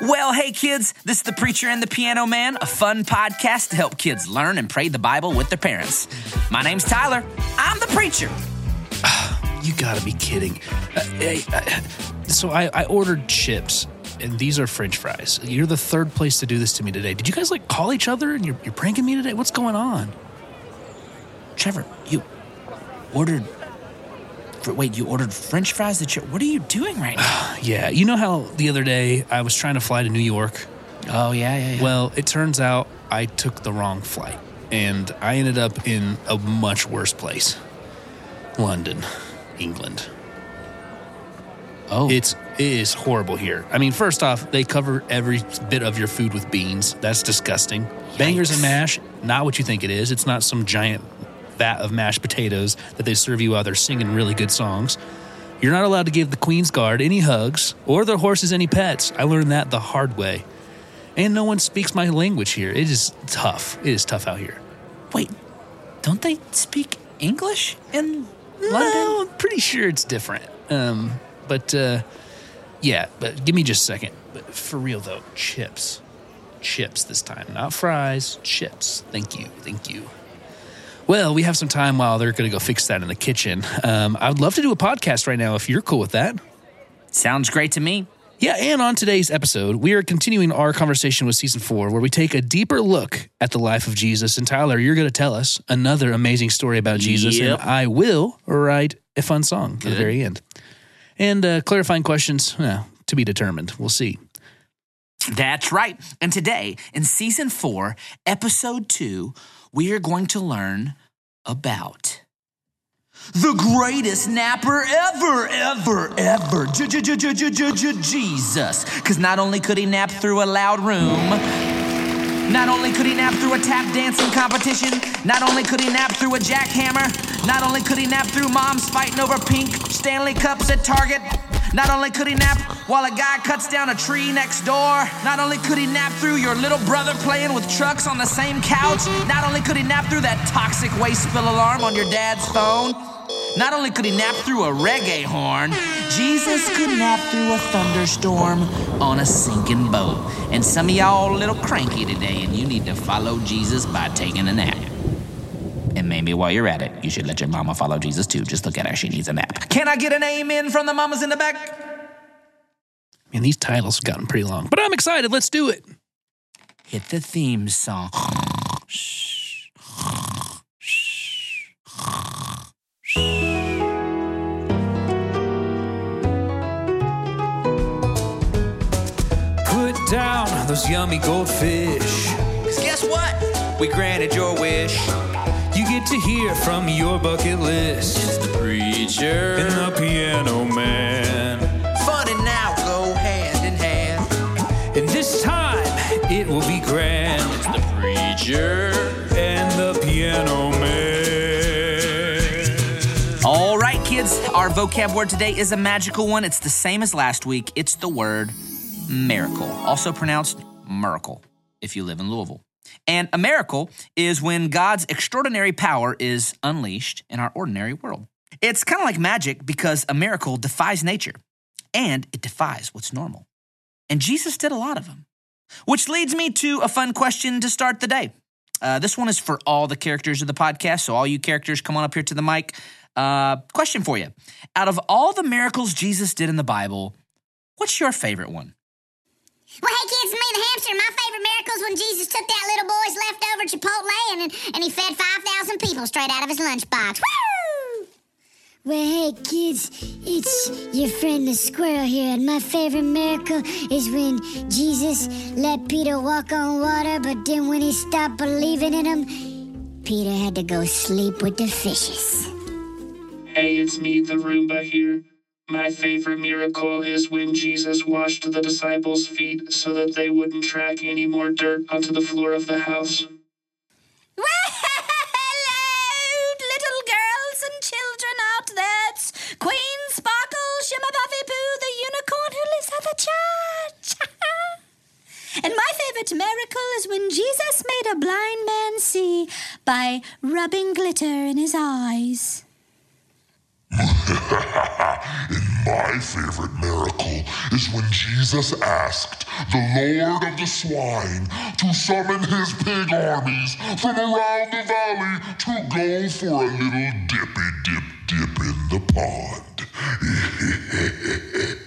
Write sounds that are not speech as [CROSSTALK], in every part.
Well, hey kids, this is the Preacher and the Piano Man, a fun podcast to help kids learn and pray the Bible with their parents. My name's Tyler. I'm the preacher. [SIGHS] You gotta be kidding. Uh, uh, so I, I ordered chips, and these are French fries. You're the third place to do this to me today. Did you guys like call each other and you're, you're pranking me today? What's going on? Trevor, you ordered. Wait, you ordered French fries? That you, what are you doing right now? [SIGHS] Yeah, you know how the other day I was trying to fly to New York? Oh yeah, yeah, yeah. Well, it turns out I took the wrong flight, and I ended up in a much worse place London, England. oh, It's it is horrible here. I mean, first off, they cover every bit of your food with beans. That's disgusting. Bangers and mash, not what you think it is. It's not some giant vat of mashed potatoes that they serve you while they're singing really good songs. You're not allowed to give the Queen's Guard any hugs or their horses any pets. I learned that the hard way. And no one speaks my language here. It is tough. It is tough out here. wait, don't they speak English in London? No, I'm pretty sure it's different. Um, but uh, yeah, but give me just a second. But for real though, chips, chips this time, not fries, chips. Thank you, thank you. Well, we have some time while they're going to go fix that in the kitchen. Um, I would love to do a podcast right now if you're cool with that. Sounds great to me. Yeah, and on today's episode, we are continuing our conversation with season four, where we take a deeper look at the life of Jesus. And Tyler, you're going to tell us another amazing story about Jesus, Yep. and I will write a fun song at the very end. And uh, clarifying questions, well, to be determined. We'll see. That's right. And today, in season four, episode two, we are going to learn about the greatest napper ever, ever, ever, Jesus. Because not only could he nap through a loud room, not only could he nap through a tap dancing competition, not only could he nap through a jackhammer, not only could he nap through moms fighting over pink Stanley Cups at Target, not only could he nap while a guy cuts down a tree next door, not only could he nap through your little brother playing with trucks on the same couch, not only could he nap through that toxic waste spill alarm on your dad's phone, not only could he nap through a reggae horn, Jesus could nap through a thunderstorm on a sinking boat. And some of y'all a little cranky today, and you need to follow Jesus by taking a nap. And maybe while you're at it, you should let your mama follow Jesus too. Just look at her, she needs a nap. Can I get an amen from the mamas in the back? Man, these titles have gotten pretty long, but I'm excited. Let's do it. Hit the theme song. Those yummy goldfish. Cause guess what? We granted your wish. You get to hear from your bucket list. It's the preacher. And the piano man. Fun and now go hand in hand. And this time it will be grand. It's the preacher. And the piano man. All right, kids, our vocab word today is a magical one. It's the same as last week. It's the word miracle, also pronounced miracle if you live in Louisville. And a miracle is when God's extraordinary power is unleashed in our ordinary world. It's kind of like magic because a miracle defies nature and it defies what's normal. And Jesus did a lot of them. Which leads me to a fun question to start the day. Uh, this one is for all the characters of the podcast. So, all you characters, come on up here to the mic. Uh, question for you. Out of all the miracles Jesus did in the Bible, what's your favorite one? Well, hey kids, me the hamster. My favorite miracle is when Jesus took that little boy's leftover Chipotle and, and he fed 5,000 people straight out of his lunchbox. Woo! Well, hey kids, it's your friend the squirrel here, and my favorite miracle is when Jesus let Peter walk on water, but then when he stopped believing in him, Peter had to go sleep with the fishes. Hey, it's me, the Roomba here. My favorite miracle is when Jesus washed the disciples' feet so that they wouldn't track any more dirt onto the floor of the house. [LAUGHS] Hello, little girls and children out there. Queen Sparkle, Shimmer Buffy Pooh, the unicorn who lives at the church. [LAUGHS] and my favorite miracle is when Jesus made a blind man see by rubbing glitter in his eyes. [LAUGHS] In My favorite miracle is when Jesus asked the Lord of the swine to summon his pig armies from around the valley to go for a little dippy dip dip in the pond. [LAUGHS]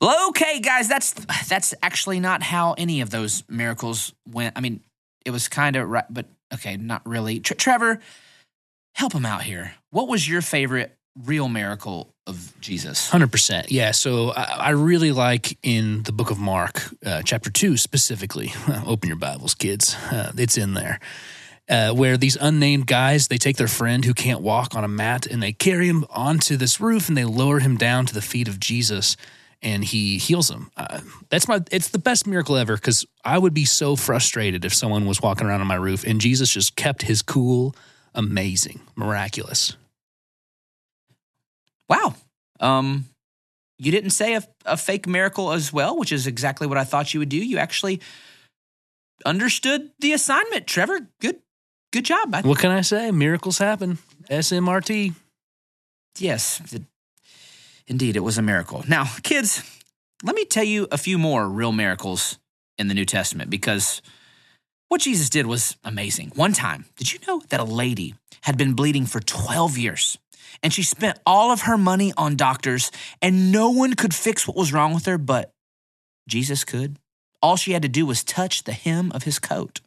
Okay, guys, that's that's actually not how any of those miracles went. I mean, it was kind of right, but okay, not really. Tr- Trevor, help him out here. What was your favorite real miracle of Jesus? Hundred percent, yeah. So I, I really like in the book of Mark, uh, chapter two specifically. [LAUGHS] Open your Bibles, kids. Uh, it's in there. Uh, where these unnamed guys they take their friend who can't walk on a mat and they carry him onto this roof and they lower him down to the feet of Jesus and he heals him. Uh, that's my it's the best miracle ever because I would be so frustrated if someone was walking around on my roof and Jesus just kept his cool. Amazing, miraculous. Wow. Um, you didn't say a, a fake miracle as well, which is exactly what I thought you would do. You actually understood the assignment, Trevor. Good, good job. I, What can I say? Miracles happen. SMRT. yes, it- indeed, it was a miracle. Now, kids, let me tell you a few more real miracles in the New Testament because what Jesus did was amazing. One time, did you know that a lady had been bleeding for 12 years? And she spent all of her money on doctors, and no one could fix what was wrong with her, but Jesus could. All she had to do was touch the hem of his coat.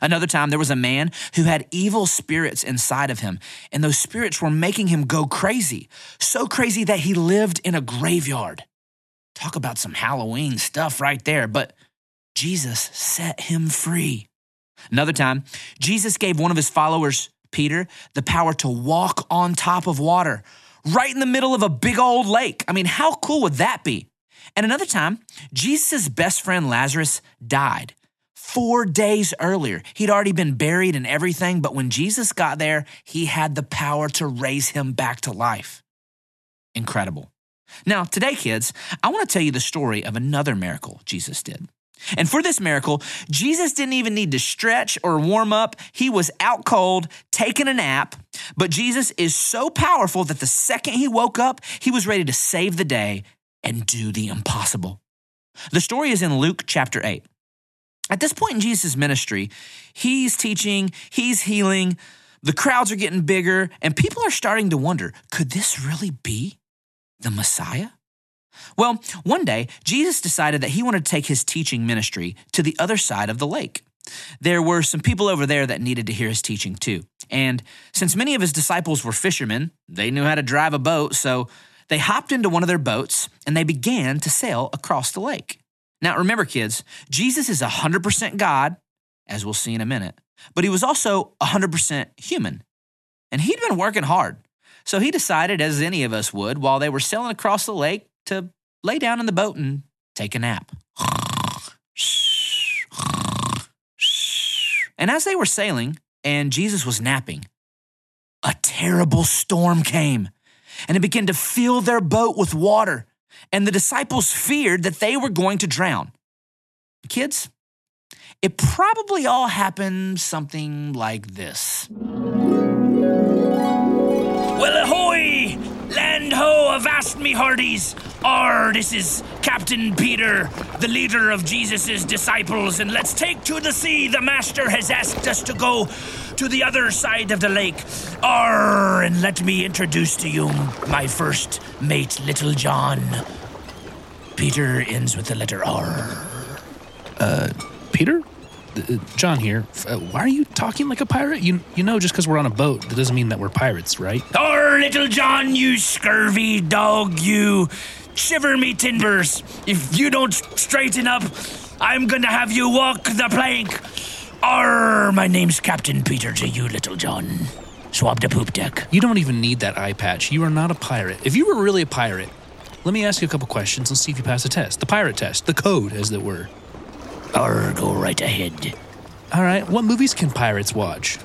Another time, there was a man who had evil spirits inside of him, and those spirits were making him go crazy. So crazy that he lived in a graveyard. Talk about some Halloween stuff right there, but Jesus set him free. Another time, Jesus gave one of his followers, Peter, the power to walk on top of water right in the middle of a big old lake. I mean, how cool would that be? And another time, Jesus' best friend Lazarus died four days earlier. He'd already been buried and everything, but when Jesus got there, he had the power to raise him back to life. Incredible. Now, today, kids, I want to tell you the story of another miracle Jesus did. And for this miracle, Jesus didn't even need to stretch or warm up. He was out cold, taking a nap. But Jesus is so powerful that the second he woke up, he was ready to save the day and do the impossible. The story is in Luke chapter 8. At this point in Jesus' ministry, he's teaching, he's healing, the crowds are getting bigger, and people are starting to wonder could this really be the Messiah? Well, one day, Jesus decided that he wanted to take his teaching ministry to the other side of the lake. There were some people over there that needed to hear his teaching too. And since many of his disciples were fishermen, they knew how to drive a boat, so they hopped into one of their boats and they began to sail across the lake. Now, remember, kids, Jesus is 100% God, as we'll see in a minute, but he was also 100% human. And he'd been working hard. So he decided, as any of us would, while they were sailing across the lake, to lay down in the boat and take a nap. And as they were sailing and Jesus was napping, a terrible storm came and it began to fill their boat with water. And the disciples feared that they were going to drown. Kids, it probably all happened something like this. Well, ahoy! Land ho, avast me hearties! Arr, this is Captain Peter, the leader of Jesus' disciples, and let's take to the sea. The Master has asked us to go to the other side of the lake. Arr, and let me introduce to you my first mate, Little John. Peter ends with the letter R. Uh, Peter? Uh, John here. Uh, why are you talking like a pirate? You you know, just because we're on a boat, that doesn't mean that we're pirates, right? Or little John, you scurvy dog, you shiver me timbers. If you don't straighten up, I'm gonna have you walk the plank. Or my name's Captain Peter to you, little John. Swab the poop deck. You don't even need that eye patch. You are not a pirate. If you were really a pirate, let me ask you a couple questions and see if you pass the test. The pirate test, the code, as it were. Or go right ahead. All right, what movies can pirates watch?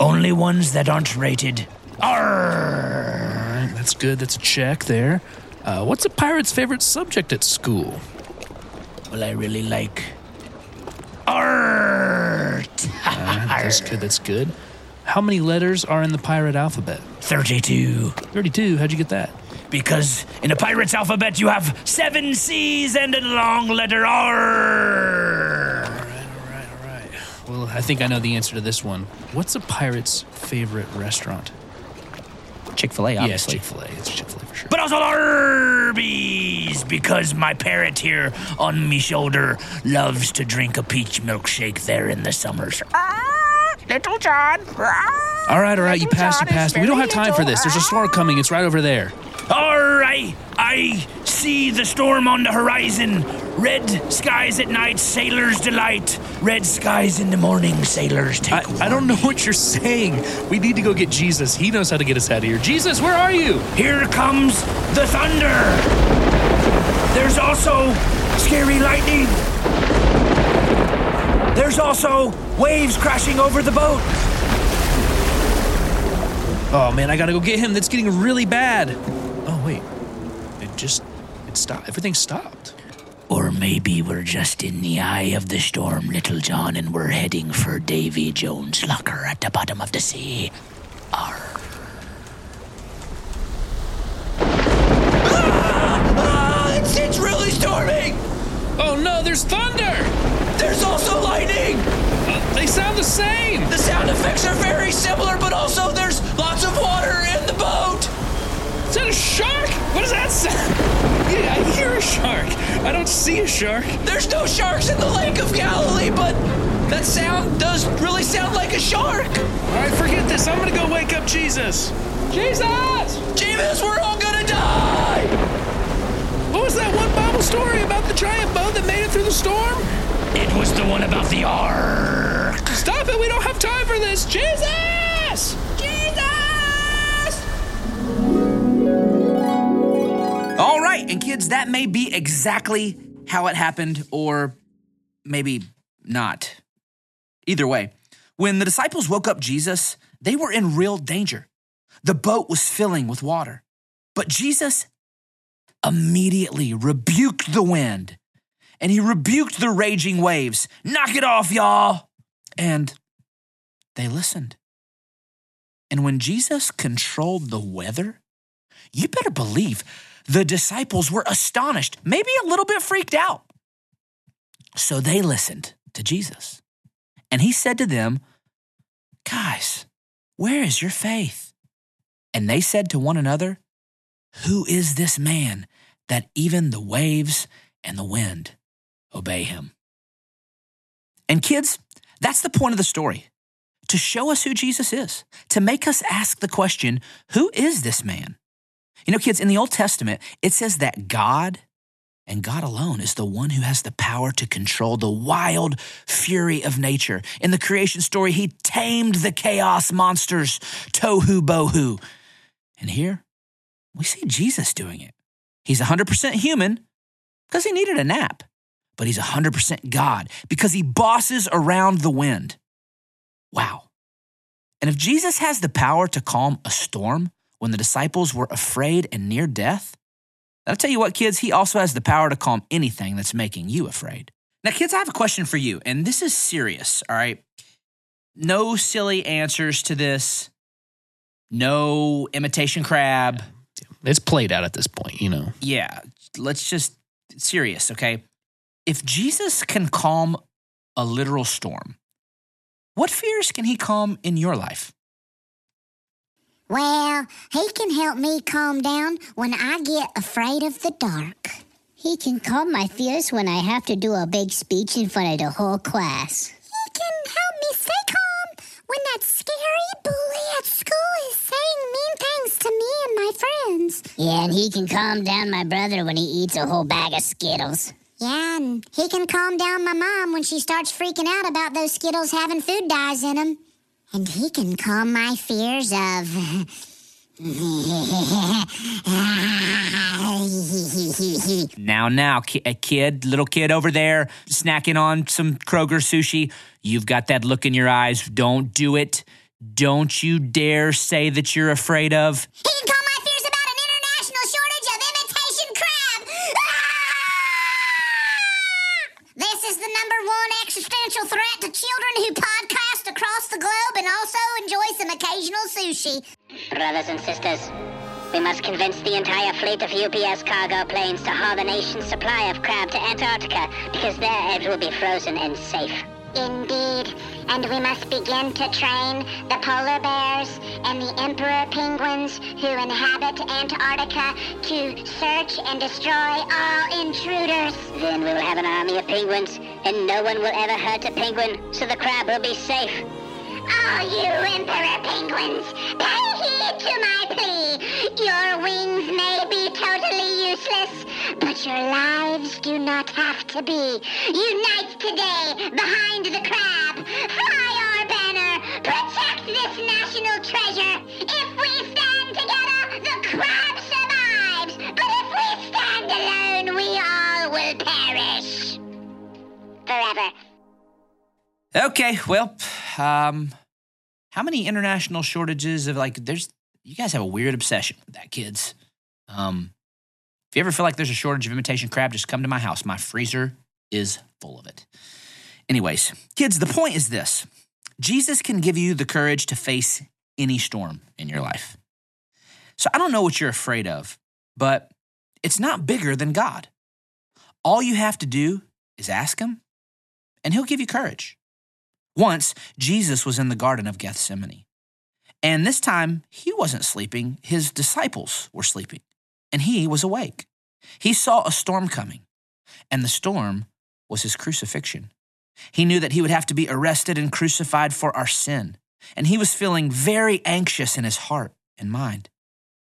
Only ones that aren't rated. Arr. All right, that's good. That's a check there. Uh, what's a pirate's favorite subject at school? Well, I really like art. All right, [LAUGHS] that's good. That's good. How many letters are in the pirate alphabet? 32. 32. How'd you get that? because in the pirate's alphabet you have seven C's and a long letter R. All right, all right. Alright. Well, I think I know the answer to this one. What's a pirate's favorite restaurant? Chick fil A, Yes, obviously. Chick Fil A. It's Chick Fil A. but also Arby's because my parrot here on me shoulder loves to drink a peach milkshake there in the summers. Ah, little John. Ah, all right, all right. You passed. You passed. We don't have time for this. There's a storm coming. It's right over there. All right, I see the storm on the horizon. Red skies at night, sailors delight. Red skies in the morning, sailors take. I, I don't know what you're saying. We need to go get Jesus. He knows how to get us out of here. Jesus, where are you? Here comes the thunder. There's also scary lightning. There's also waves crashing over the boat. Oh man, I gotta go get him. That's getting really bad. Just it stopped. Everything stopped. Or maybe we're just in the eye of the storm, Little John, and we're heading for Davy Jones' locker at the bottom of the sea. Arr. Ah, it's, it's really storming! Oh no, there's thunder. There's also lightning! Uh, they sound the same. The sound effects are very similar, but also there's lots of water in the boat! Is that a shark? What does that sound? [LAUGHS] Yeah, I hear a shark. I don't see a shark. There's no sharks in the Lake of Galilee, but that sound does really sound like a shark! All right, forget this. I'm gonna go wake up Jesus. Jesus! Jesus, we're all gonna die! What was that one Bible story about the giant boat that made it through the storm? It was the one about the ark. Stop it! We don't have time for this. Jesus! And kids, that may be exactly how it happened, or maybe not. Either way, when the disciples woke up Jesus, they were in real danger. The boat was filling with water. But Jesus immediately rebuked the wind and he rebuked the raging waves. Knock it off, y'all. And they listened. And when Jesus controlled the weather, you better believe the disciples were astonished, maybe a little bit freaked out. So they listened to Jesus. And he said to them, Guys, where is your faith? And they said to one another, Who is this man that even the waves and the wind obey him? And kids, that's the point of the story to show us who Jesus is, to make us ask the question, Who is this man? You know, kids, in the Old Testament, it says that God and God alone is the one who has the power to control the wild fury of nature. In the creation story, he tamed the chaos monsters, tohu bohu. And here, we see Jesus doing it. He's 100% human because he needed a nap, but he's 100% God because he bosses around the wind. Wow. And if Jesus has the power to calm a storm when the disciples were afraid and near death, I'll tell you what, kids, he also has the power to calm anything that's making you afraid. Now, kids, I have a question for you, and this is serious, all right? No silly answers to this, no imitation crab. It's played out at this point, you know. Yeah, let's just serious, okay? If Jesus can calm a literal storm, what fears can he calm in your life? Well, he can help me calm down when I get afraid of the dark. He can calm my fears when I have to do a big speech in front of the whole class. He can help me stay calm when that scary bully at school is saying mean things to me and my friends. Yeah, and he can calm down my brother when he eats a whole bag of Skittles. Yeah, and he can calm down my mom when she starts freaking out about those Skittles having food dyes in them. And he can calm my fears of. Now, now, ki- a kid, little kid over there, snacking on some Kroger sushi. You've got that look in your eyes. Don't do it. Don't you dare say that you're afraid of. He can calm my fears about an international shortage of imitation crab. Ah! This is the number one existential threat to children who across the globe and also enjoy some occasional sushi. Brothers and sisters, We must convince the entire fleet of UPS cargo planes to haul the nation's supply of crab to Antarctica because their eggs will be frozen and safe. Indeed. And we must begin to train the polar bears and the emperor penguins who inhabit Antarctica to search and destroy all intruders. Then we will have an army of penguins, and no one will ever hurt a penguin, so the crab will be safe. All you emperor penguins, pay heed to my plea. Your wings may be totally useless, but your lives do not have to be. Unite today behind the crab. Fly our banner. Protect this national treasure. If we stand together, the crab survives. But if we stand alone, we all will perish. Forever. Okay, well, um, how many international shortages of like? There's you guys have a weird obsession with that, kids. Um, if you ever feel like there's a shortage of imitation crab, just come to my house. My freezer is full of it. Anyways, kids, the point is this: Jesus can give you the courage to face any storm in your life. So I don't know what you're afraid of, but it's not bigger than God. All you have to do is ask Him, and He'll give you courage. Once, Jesus was in the Garden of Gethsemane. And this time, he wasn't sleeping, his disciples were sleeping, and he was awake. He saw a storm coming, and the storm was his crucifixion. He knew that he would have to be arrested and crucified for our sin, and he was feeling very anxious in his heart and mind.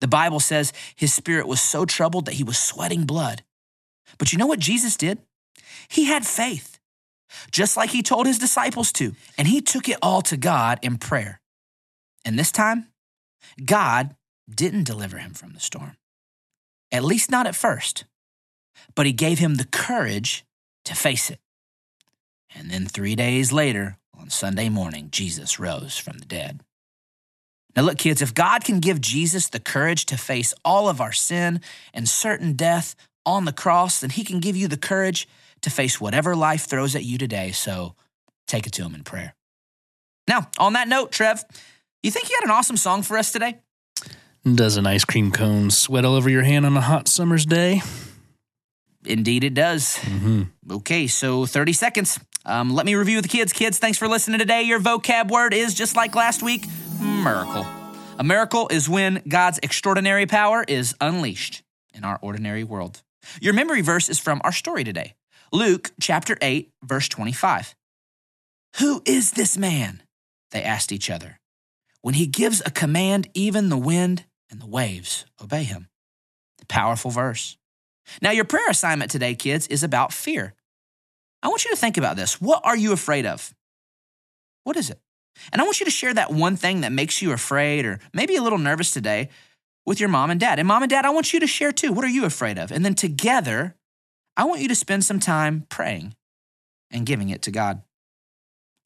The Bible says his spirit was so troubled that he was sweating blood. But you know what Jesus did? He had faith just like he told his disciples to. And he took it all to God in prayer. And this time, God didn't deliver him from the storm, at least not at first, but he gave him the courage to face it. And then three days later, on Sunday morning, Jesus rose from the dead. Now, look, kids, if God can give Jesus the courage to face all of our sin and certain death on the cross, then he can give you the courage to face whatever life throws at you today. So take it to him in prayer. Now, on that note, Trev, you think you had an awesome song for us today? Does an ice cream cone sweat all over your hand on a hot summer's day? Indeed, it does. Okay, so 30 seconds. Um, let me review with the kids. Kids, thanks for listening today. Your vocab word is just like last week miracle. A miracle is when God's extraordinary power is unleashed in our ordinary world. Your memory verse is from our story today Luke chapter 8, verse 25. Who is this man? They asked each other. When he gives a command, even the wind and the waves obey him. Powerful verse. Now, your prayer assignment today, kids, is about fear. I want you to think about this. What are you afraid of? What is it? And I want you to share that one thing that makes you afraid or maybe a little nervous today with your mom and dad. And mom and dad, I want you to share too. What are you afraid of? And then together, I want you to spend some time praying and giving it to God.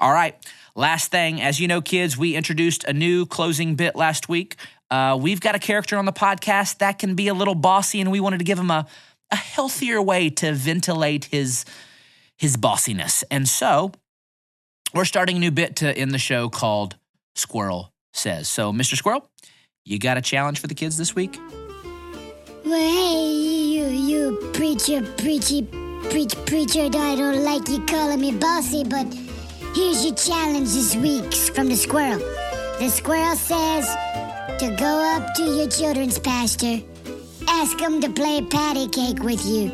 All right, last thing. As you know, kids, we introduced a new closing bit last week. Uh, we've got a character on the podcast that can be a little bossy, and we wanted to give him a, a healthier way to ventilate his, his bossiness. And so we're starting a new bit to end the show called Squirrel Says. So, Mr. Squirrel, you got a challenge for the kids this week? Well, hey, you, you preacher, preachy, preach, preacher. I don't like you calling me bossy, but here's your challenge this week from the squirrel. The squirrel says to go up to your children's pastor, ask them to play patty cake with you,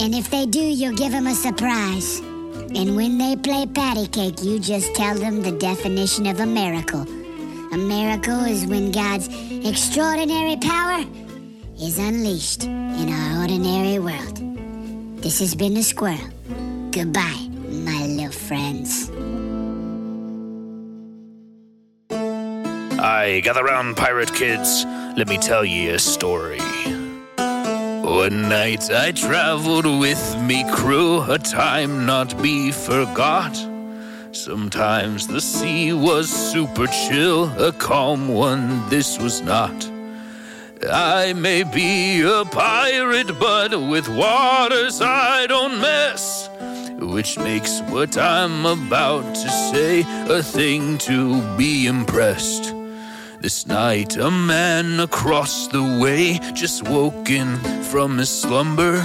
and if they do, you'll give them a surprise. And when they play patty cake, you just tell them the definition of a miracle. A miracle is when God's extraordinary power is unleashed in our ordinary world. This has been the squirrel. Goodbye, my little friends. Aye, gather round, pirate kids. Let me tell ye a story. One night I traveled with me crew, a time not be forgot. Sometimes the sea was super chill, a calm one this was not. I may be a pirate, but with waters I don't mess. Which makes what I'm about to say a thing to be impressed. This night, a man across the way just woken from his slumber.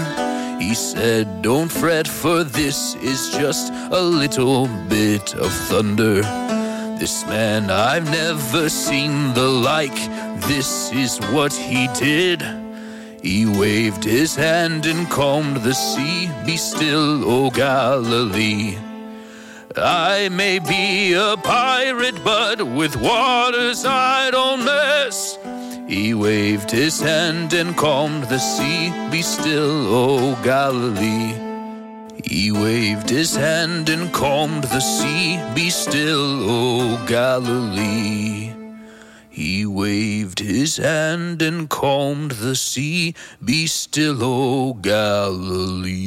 He said, Don't fret, for this is just a little bit of thunder. This man, I've never seen the like. This is what he did. He waved his hand and calmed the sea. Be still, O Galilee. I may be a pirate, but with waters I don't mess. He waved his hand and calmed the sea. Be still, O Galilee. He waved his hand and calmed the sea. Be still, O Galilee. He waved his hand and calmed the sea. Be still, O Galilee.